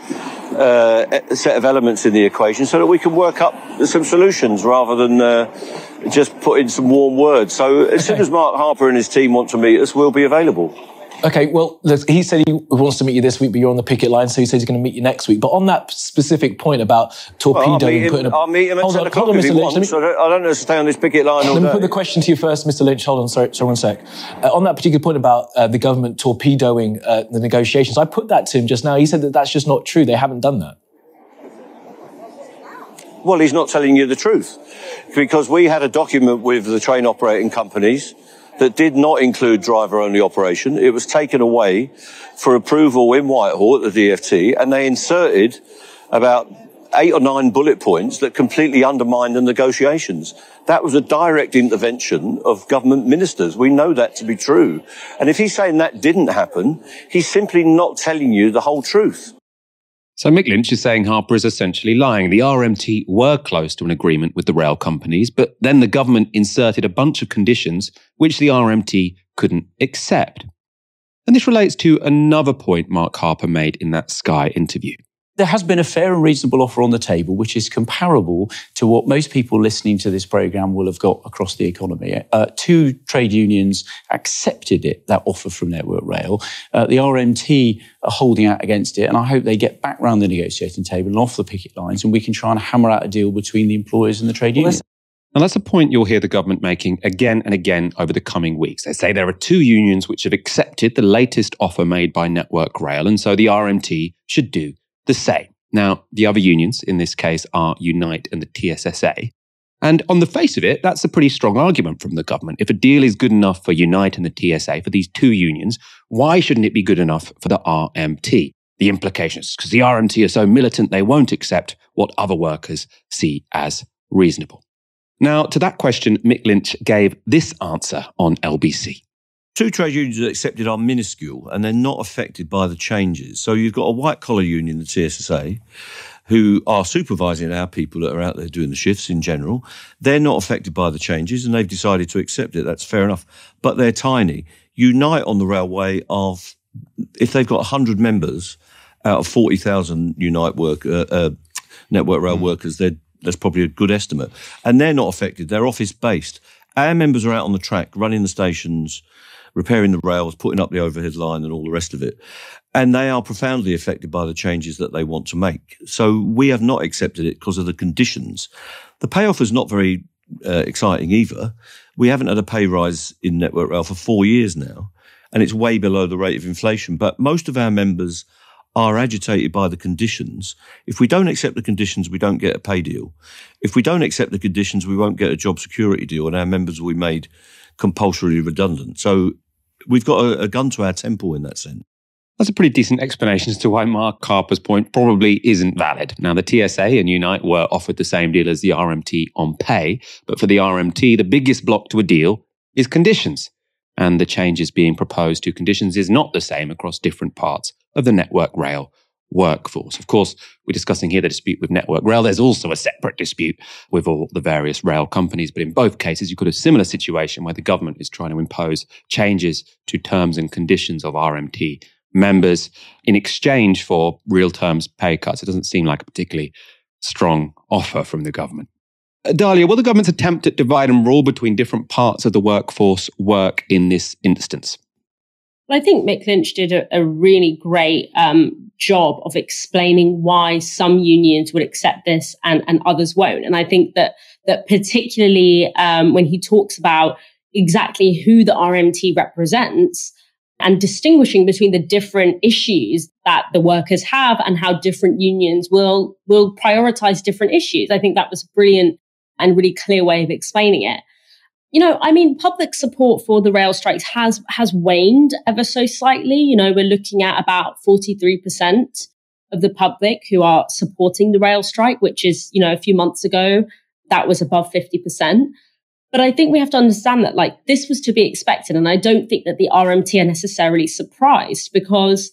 uh, set of elements in the equation so that we can work up some solutions rather than uh, just put in some warm words. So as soon as Mark Harper and his team want to meet us, we'll be available. Okay, well, he said he wants to meet you this week, but you're on the picket line, so he says he's going to meet you next week. But on that specific point about torpedoing, well, I'll, meet him, a, I'll meet him at hold 10 on, o'clock hold on, Mr. Lynch, me- I, don't, I don't know stay on this picket line Let me day. put the question to you first, Mr. Lynch. Hold on, sorry, sorry one sec. Uh, on that particular point about uh, the government torpedoing uh, the negotiations, I put that to him just now. He said that that's just not true. They haven't done that. Well, he's not telling you the truth. Because we had a document with the train operating companies that did not include driver only operation. It was taken away for approval in Whitehall at the DFT and they inserted about eight or nine bullet points that completely undermined the negotiations. That was a direct intervention of government ministers. We know that to be true. And if he's saying that didn't happen, he's simply not telling you the whole truth. So Mick Lynch is saying Harper is essentially lying. The RMT were close to an agreement with the rail companies, but then the government inserted a bunch of conditions which the RMT couldn't accept. And this relates to another point Mark Harper made in that Sky interview. There has been a fair and reasonable offer on the table, which is comparable to what most people listening to this program will have got across the economy. Uh, two trade unions accepted it, that offer from Network Rail. Uh, the RMT are holding out against it, and I hope they get back round the negotiating table and off the picket lines, and we can try and hammer out a deal between the employers and the trade Well, unions. And that's a point you'll hear the government making again and again over the coming weeks. They say there are two unions which have accepted the latest offer made by Network Rail, and so the RMT should do the same. Now, the other unions in this case are Unite and the TSSA. And on the face of it, that's a pretty strong argument from the government. If a deal is good enough for Unite and the TSA, for these two unions, why shouldn't it be good enough for the RMT? The implications, because the RMT are so militant, they won't accept what other workers see as reasonable. Now, to that question, Mick Lynch gave this answer on LBC. Two trade unions that accepted are minuscule and they're not affected by the changes. So you've got a white collar union, the TSSA, who are supervising our people that are out there doing the shifts in general. They're not affected by the changes and they've decided to accept it. That's fair enough. But they're tiny. Unite on the railway are, if they've got 100 members out of 40,000 Unite work, uh, uh, network rail workers, they're, that's probably a good estimate. And they're not affected. They're office based. Our members are out on the track, running the stations, repairing the rails, putting up the overhead line and all the rest of it. And they are profoundly affected by the changes that they want to make. So we have not accepted it because of the conditions. The payoff is not very uh, exciting either. We haven't had a pay rise in Network Rail for four years now, and it's way below the rate of inflation. But most of our members are agitated by the conditions. If we don't accept the conditions, we don't get a pay deal. If we don't accept the conditions, we won't get a job security deal, and our members will be made compulsorily redundant. So we've got a, a gun to our temple in that sense. That's a pretty decent explanation as to why Mark Harper's point probably isn't valid. Now, the TSA and Unite were offered the same deal as the RMT on pay, but for the RMT, the biggest block to a deal is conditions. And the changes being proposed to conditions is not the same across different parts of the Network Rail workforce. Of course, we're discussing here the dispute with Network Rail. There's also a separate dispute with all the various rail companies. But in both cases, you could have a similar situation where the government is trying to impose changes to terms and conditions of RMT members in exchange for real terms pay cuts. It doesn't seem like a particularly strong offer from the government. Uh, Dalia, will the government's attempt at divide and rule between different parts of the workforce work in this instance? Well, I think Mick Lynch did a, a really great um, job of explaining why some unions would accept this and, and others won't. And I think that that particularly um, when he talks about exactly who the RMT represents and distinguishing between the different issues that the workers have and how different unions will will prioritize different issues. I think that was brilliant and really clear way of explaining it you know, I mean, public support for the rail strikes has has waned ever so slightly. You know, we're looking at about forty three percent of the public who are supporting the rail strike, which is, you know, a few months ago that was above fifty percent. But I think we have to understand that, like, this was to be expected, and I don't think that the RMT are necessarily surprised because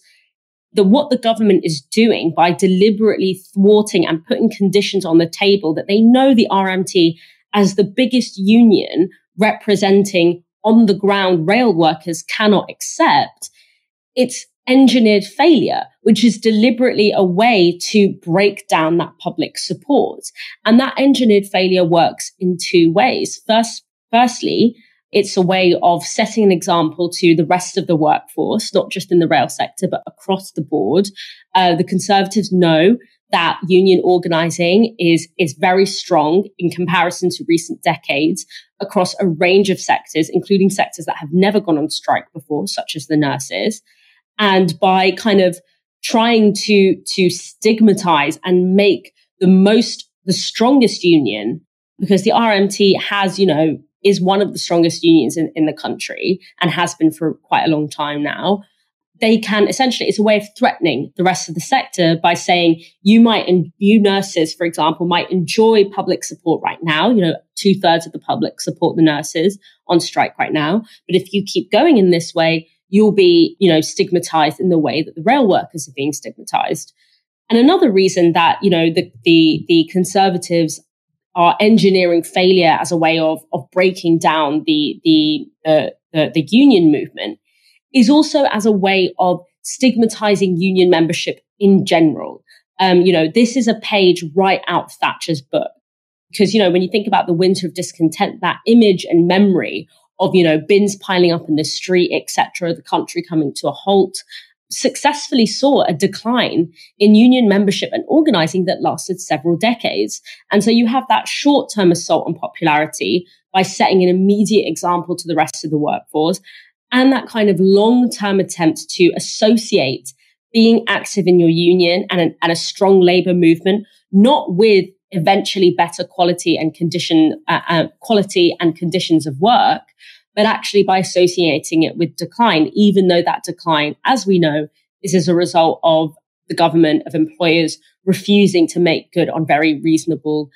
the what the government is doing by deliberately thwarting and putting conditions on the table that they know the RMT as the biggest union representing on the ground rail workers cannot accept, it's engineered failure, which is deliberately a way to break down that public support. And that engineered failure works in two ways. First, firstly, it's a way of setting an example to the rest of the workforce, not just in the rail sector, but across the board. Uh, the Conservatives know that union organizing is, is very strong in comparison to recent decades across a range of sectors, including sectors that have never gone on strike before, such as the nurses. And by kind of trying to, to stigmatize and make the most, the strongest union, because the RMT has, you know, is one of the strongest unions in, in the country and has been for quite a long time now they can essentially it's a way of threatening the rest of the sector by saying you might and you nurses for example might enjoy public support right now. You know two-thirds of the public support the nurses on strike right now. But if you keep going in this way you'll be you know stigmatized in the way that the rail workers are being stigmatized. And another reason that you know the the, the conservatives are engineering failure as a way of of breaking down the the uh, the, the union movement is also as a way of stigmatizing union membership in general. Um, you know, this is a page right out Thatcher's book. Because, you know, when you think about the winter of discontent, that image and memory of, you know, bins piling up in the street, etc., the country coming to a halt, successfully saw a decline in union membership and organizing that lasted several decades. And so you have that short term assault on popularity by setting an immediate example to the rest of the workforce and that kind of long term attempt to associate being active in your union and, an, and a strong labor movement, not with eventually better quality and condition uh, uh, quality and conditions of work, but actually by associating it with decline, even though that decline, as we know, is as a result of the government of employers refusing to make good on very reasonable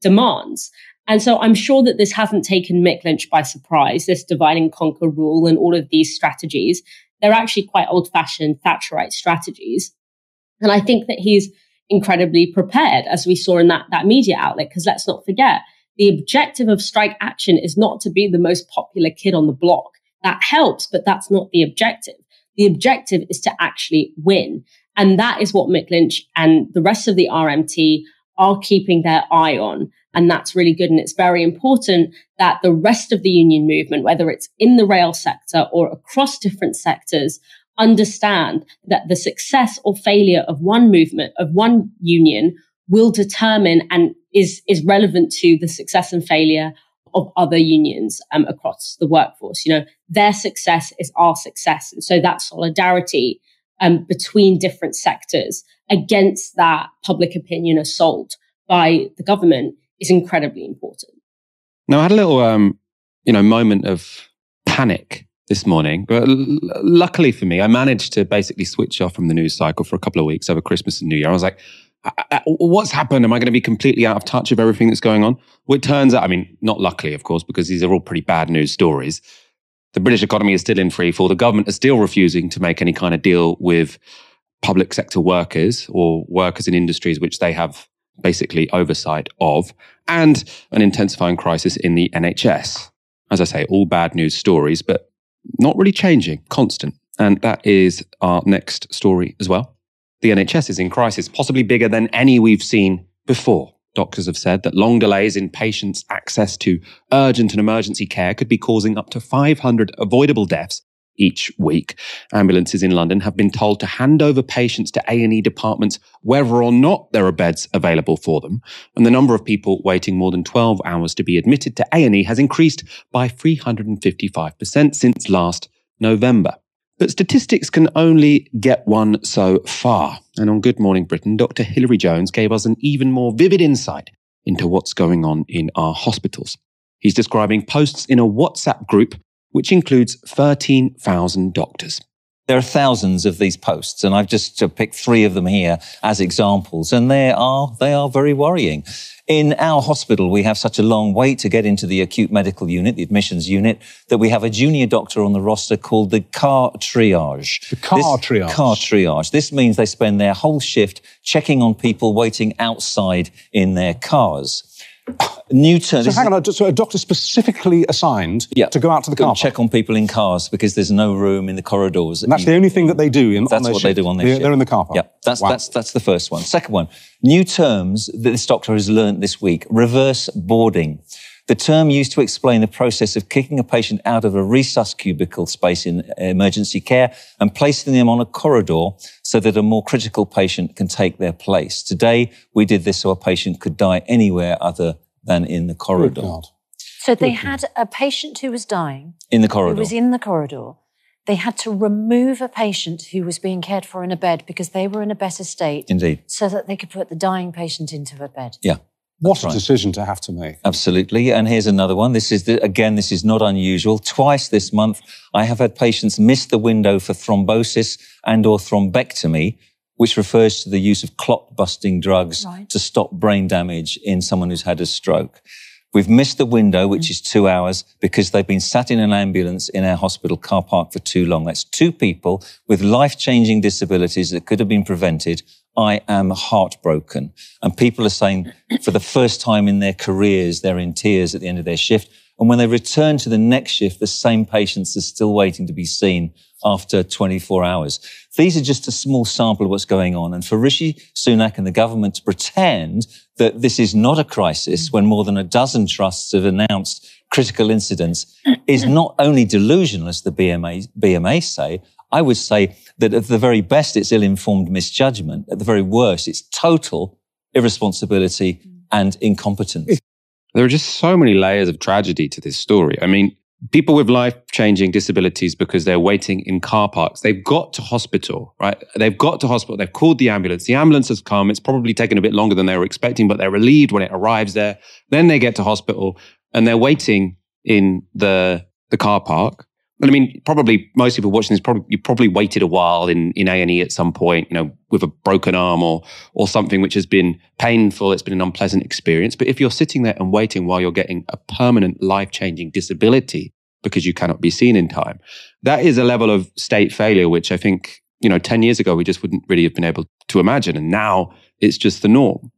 demands. And so I'm sure that this hasn't taken Mick Lynch by surprise, this divide and conquer rule and all of these strategies. They're actually quite old fashioned Thatcherite strategies. And I think that he's incredibly prepared, as we saw in that, that media outlet, because let's not forget, the objective of strike action is not to be the most popular kid on the block. That helps, but that's not the objective. The objective is to actually win. And that is what Mick Lynch and the rest of the RMT are keeping their eye on. And that's really good. And it's very important that the rest of the union movement, whether it's in the rail sector or across different sectors, understand that the success or failure of one movement, of one union will determine and is, is relevant to the success and failure of other unions um, across the workforce. You know, their success is our success. And so that solidarity um, between different sectors against that public opinion assault by the government is incredibly important. Now, I had a little, um, you know, moment of panic this morning, but l- luckily for me, I managed to basically switch off from the news cycle for a couple of weeks over Christmas and New Year. I was like, what's happened? Am I going to be completely out of touch of everything that's going on? Well, it turns out, I mean, not luckily, of course, because these are all pretty bad news stories. The British economy is still in free fall. The government is still refusing to make any kind of deal with public sector workers or workers in industries which they have basically oversight of, and an intensifying crisis in the NHS. As I say, all bad news stories, but not really changing, constant. And that is our next story as well. The NHS is in crisis, possibly bigger than any we've seen before. Doctors have said that long delays in patients' access to urgent and emergency care could be causing up to 500 avoidable deaths each week. Ambulances in London have been told to hand over patients to A&E departments whether or not there are beds available for them. And the number of people waiting more than 12 hours to be admitted to A&E has increased by 355% since last November. But statistics can only get one so far. And on Good Morning Britain, Dr. Hilary Jones gave us an even more vivid insight into what's going on in our hospitals. He's describing posts in a WhatsApp group which includes 13,000 doctors. There are thousands of these posts, and I've just uh, picked three of them here as examples, and they are, they are very worrying. In our hospital, we have such a long wait to get into the acute medical unit, the admissions unit, that we have a junior doctor on the roster called the car triage. The car this, triage. Car triage. This means they spend their whole shift checking on people waiting outside in their cars. New terms. So hang on, so a doctor specifically assigned to go out to the car check on people in cars because there's no room in the corridors. And that's the only thing that they do in That's what they do on their they're, shift. They're in the car park. Yeah, that's Wow. that's that's the first one. Second one, new terms that this doctor has learnt this week: reverse boarding. The term used to explain the process of kicking a patient out of a resus cubicle space in emergency care and placing them on a corridor so that a more critical patient can take their place. Today, we did this so a patient could die anywhere other than in the corridor. So they had a patient who was dying, In the corridor. who corridor. was in the corridor. They had to remove a patient who was being cared for in a bed because they were in a better state Indeed. so that they could put the dying patient into a bed. Yeah. What a decision to have to make. Absolutely. And here's another one. This is, the, again, this is not unusual. Twice this month, I have had patients miss the window for thrombolysis and or thrombectomy, which refers to the use of clot busting drugs Right. to stop brain damage in someone who's had a stroke. We've missed the window, which mm. is two hours, because they've been sat in an ambulance in our hospital car park for too long. That's two people with life-changing disabilities that could have been prevented. I am heartbroken. And people are saying for the first time in their careers, they're in tears at the end of their shift. And when they return to the next shift, the same patients are still waiting to be seen after 24 hours. These are just a small sample of what's going on. And for Rishi Sunak and the government to pretend that this is not a crisis when more than a dozen trusts have announced critical incidents is not only delusional, as the BMA, BMA say, I would say that at the very best, it's ill-informed misjudgment. At the very worst, it's total irresponsibility mm. and incompetence. There are just so many layers of tragedy to this story. I mean, people with life changing disabilities because they're waiting in car parks, they've got to hospital, right? They've got to hospital. They've called the ambulance. The ambulance has come. It's probably taken a bit longer than they were expecting, but they're relieved when it arrives there. Then they get to hospital and they're waiting in the, the car park. I mean, probably most people watching this probably you probably waited a while in in A and E at some point, you know, with a broken arm or or something which has been painful. It's been an unpleasant experience. But if you're sitting there and waiting while you're getting a permanent life changing disability because you cannot be seen in time, that is a level of state failure which I think you know ten years ago we just wouldn't really have been able to imagine, and now it's just the norm.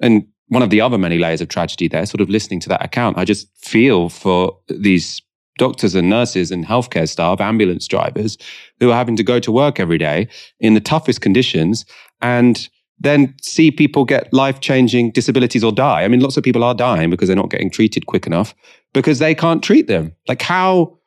And one of the other many layers of tragedy there, sort of listening to that account, I just feel for these doctors and nurses and healthcare staff, ambulance drivers who are having to go to work every day in the toughest conditions and then see people get life changing disabilities or die. I mean, lots of people are dying because they're not getting treated quick enough because they can't treat them. Like, how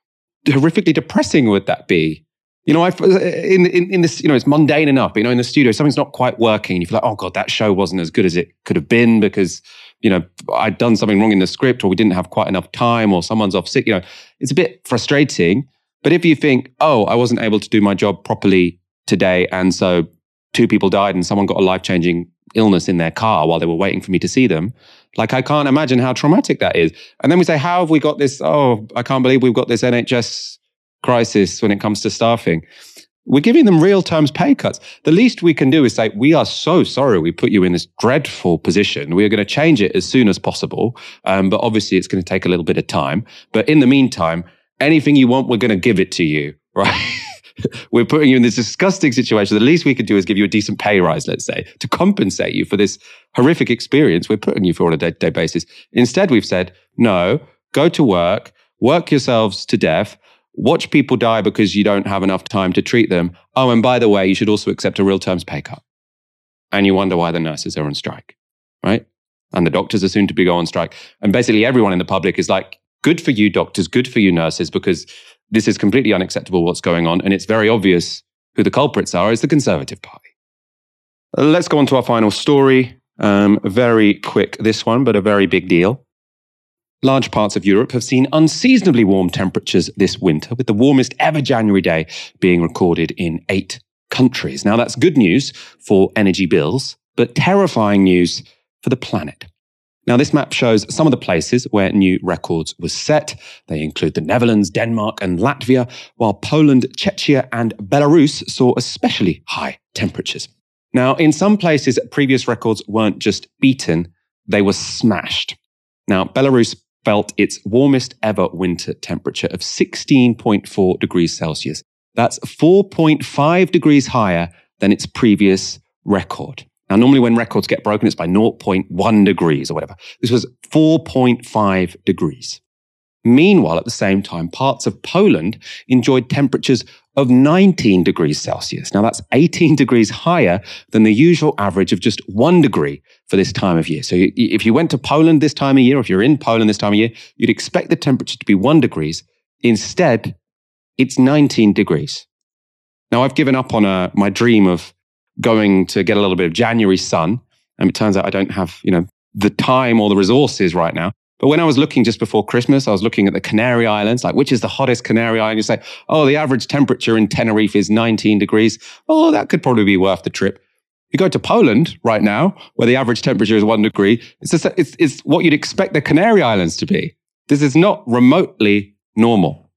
horrifically depressing would that be? You know, I in, in in this, you know, it's mundane enough. But, you know, in the studio, something's not quite working. You feel like, oh god, that show wasn't as good as it could have been because you know I'd done something wrong in the script, or we didn't have quite enough time, or someone's off sick. You know, it's a bit frustrating. But if you think, oh, I wasn't able to do my job properly today, and so two people died, and someone got a life changing illness in their car while they were waiting for me to see them. Like, I can't imagine how traumatic that is. And then we say, how have we got this? Oh, I can't believe we've got this NHS crisis when it comes to staffing. We're giving them real terms pay cuts. The least we can do is say, we are so sorry we put you in this dreadful position. We are going to change it as soon as possible. Um, but obviously, it's going to take a little bit of time. But in the meantime, anything you want, we're going to give it to you, right? we're putting you in this disgusting situation. The least we could do is give you a decent pay rise, let's say, to compensate you for this horrific experience we're putting you through on a day to day basis. Instead, we've said, no, go to work, work yourselves to death, watch people die because you don't have enough time to treat them. Oh, and by the way, you should also accept a real terms pay cut. And you wonder why the nurses are on strike, right? And the doctors are soon to be go on strike. And basically, everyone in the public is like, good for you, doctors, good for you, nurses, because this is completely unacceptable what's going on. And it's very obvious who the culprits are. is the Conservative Party. Let's go on to our final story. Um, very quick, this one, but a very big deal. Large parts of Europe have seen unseasonably warm temperatures this winter, with the warmest ever January day being recorded in eight countries. Now, that's good news for energy bills, but terrifying news for the planet. Now, this map shows some of the places where new records were set. They include the Netherlands, Denmark, and Latvia, while Poland, Czechia, and Belarus saw especially high temperatures. Now, in some places, previous records weren't just beaten, they were smashed. Now, Belarus felt its warmest ever winter temperature of 16.4 degrees Celsius. That's 4.5 degrees higher than its previous record. Now, normally when records get broken, it's by 0.1 degrees or whatever. This was 4.5 degrees. Meanwhile, at the same time, parts of Poland enjoyed temperatures of 19 degrees Celsius. Now, that's 18 degrees higher than the usual average of just one degree for this time of year. So, if you went to Poland this time of year, if you're in Poland this time of year, you'd expect the temperature to be one degrees. Instead, it's 19 degrees. Now, I've given up on uh, my dream of going to get a little bit of January sun. And it turns out I don't have, you know, the time or the resources right now. But when I was looking just before Christmas, I was looking at the Canary Islands, like which is the hottest Canary Island? You say, oh, the average temperature in Tenerife is 19 degrees. Oh, that could probably be worth the trip. You go to Poland right now, where the average temperature is one degree. It's, just, it's, it's what you'd expect the Canary Islands to be. This is not remotely normal.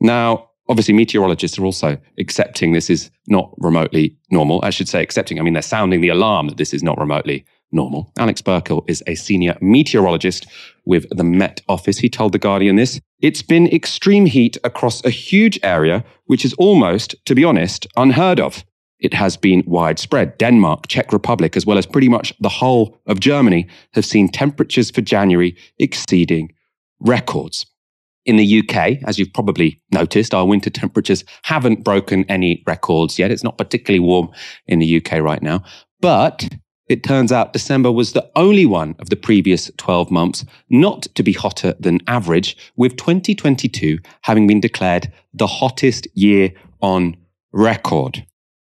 Now, obviously meteorologists are also accepting this is not remotely normal. I should say accepting, I mean, they're sounding the alarm that this is not remotely normal. Alex Burkill is a senior meteorologist with the Met Office. He told The Guardian this. It's been extreme heat across a huge area, which is almost, to be honest, unheard of. It has been widespread. Denmark, Czech Republic, as well as pretty much the whole of Germany have seen temperatures for January exceeding records. In the UK, as you've probably noticed, our winter temperatures haven't broken any records yet. It's not particularly warm in the UK right now. But it turns out December was the only one of the previous 12 months not to be hotter than average, with 2022 having been declared the hottest year on record.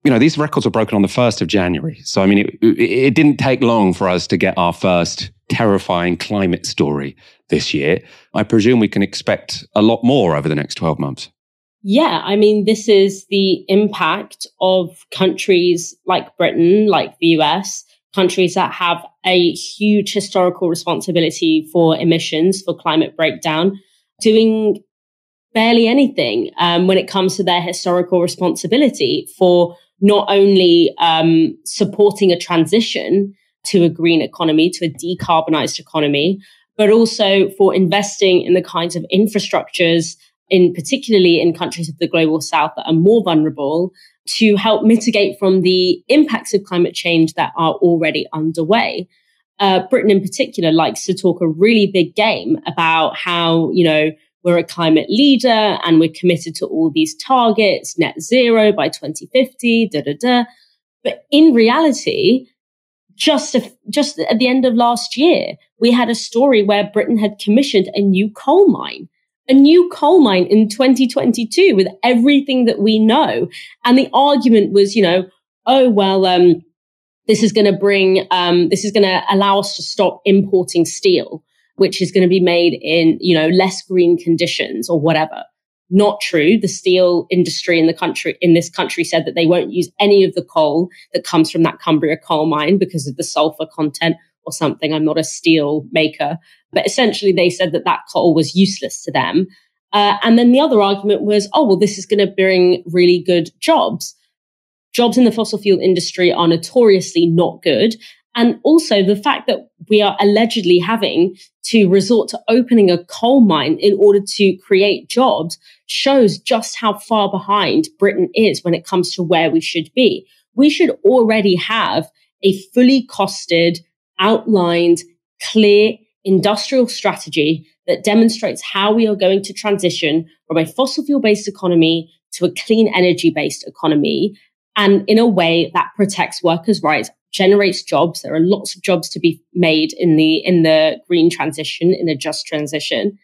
You know, these records were broken on the 1st of January. So, I mean, it, it didn't take long for us to get our first terrifying climate story this year. I presume we can expect a lot more over the next 12 months. Yeah, I mean, this is the impact of countries like Britain, like the US, countries that have a huge historical responsibility for emissions, for climate breakdown, doing barely anything um, when it comes to their historical responsibility for not only um, supporting a transition to a green economy, to a decarbonized economy, but also for investing in the kinds of infrastructures in particularly in countries of the global south that are more vulnerable to help mitigate from the impacts of climate change that are already underway. Uh, Britain in particular likes to talk a really big game about how, you know, we're a climate leader and we're committed to all these targets, net zero by 2050, da da da. But in reality, just a, just at the end of last year, we had a story where Britain had commissioned a new coal mine, a new coal mine in 2022 with everything that we know. And the argument was, you know, oh well, um, this is going to bring, um, this is going to allow us to stop importing steel, which is going to be made in, you know, less green conditions or whatever not true. The steel industry in the country, in this country said that they won't use any of the coal that comes from that Cumbria coal mine because of the sulfur content or something. I'm not a steel maker, but essentially they said that that coal was useless to them. Uh, and then the other argument was, oh, well, this is going to bring really good jobs. Jobs in the fossil fuel industry are notoriously not good. And also the fact that we are allegedly having to resort to opening a coal mine in order to create jobs shows just how far behind Britain is when it comes to where we should be. We should already have a fully costed, outlined, clear industrial strategy that demonstrates how we are going to transition from a fossil fuel based economy to a clean energy based economy and in a way that protects workers' rights generates jobs. There are lots of jobs to be made in the in the green transition, in a just transition.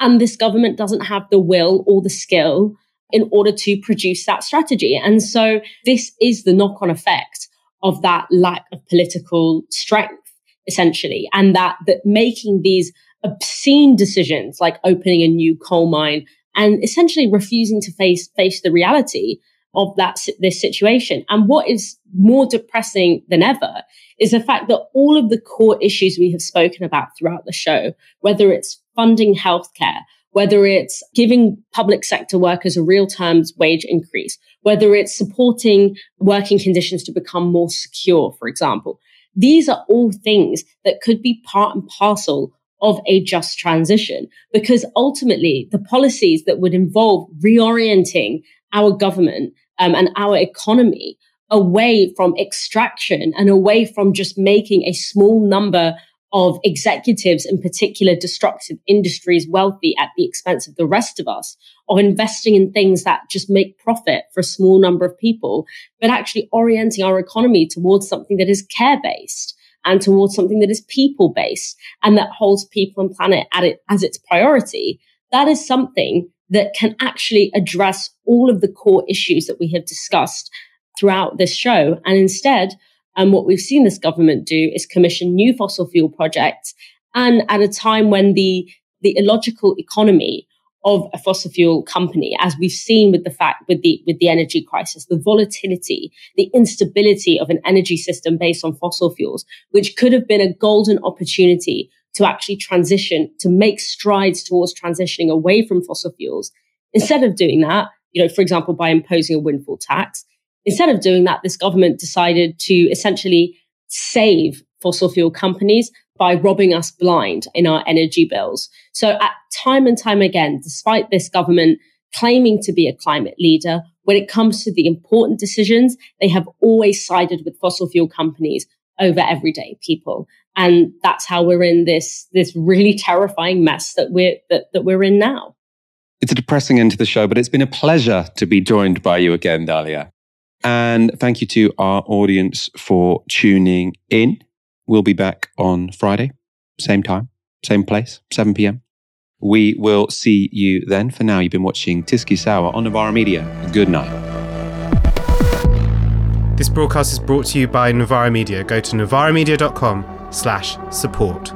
And this government doesn't have the will or the skill in order to produce that strategy. And so this is the knock-on effect of that lack of political strength, essentially, and that that making these obscene decisions like opening a new coal mine and essentially refusing to face face the reality of that this situation. And what is more depressing than ever is the fact that all of the core issues we have spoken about throughout the show, whether it's funding healthcare, whether it's giving public sector workers a real terms wage increase, whether it's supporting working conditions to become more secure, for example. These are all things that could be part and parcel of a just transition because ultimately the policies that would involve reorienting our government um, and our economy away from extraction and away from just making a small number of executives in particular destructive industries wealthy at the expense of the rest of us, of investing in things that just make profit for a small number of people, but actually orienting our economy towards something that is care based and towards something that is people based and that holds people and planet at it as its priority. That is something that can actually address all of the core issues that we have discussed throughout this show. And instead, and um, what we've seen this government do is commission new fossil fuel projects. And at a time when the, the illogical economy of a fossil fuel company, as we've seen with the fact with the with the energy crisis, the volatility, the instability of an energy system based on fossil fuels, which could have been a golden opportunity to actually transition, to make strides towards transitioning away from fossil fuels. Instead of doing that, you know, for example, by imposing a windfall tax, instead of doing that, this government decided to essentially save fossil fuel companies by robbing us blind in our energy bills. So at time and time again, despite this government claiming to be a climate leader, when it comes to the important decisions, they have always sided with fossil fuel companies over everyday people. And that's how we're in this, this really terrifying mess that we're, that, that we're in now. It's a depressing end to the show, but it's been a pleasure to be joined by you again, Dalia. And thank you to our audience for tuning in. We'll be back on Friday, same time, same place, 7 p.m. We will see you then. For now, you've been watching TyskySour on Novara Media. Good night. This broadcast is brought to you by Novara Media. Go to novaramedia.com slash support.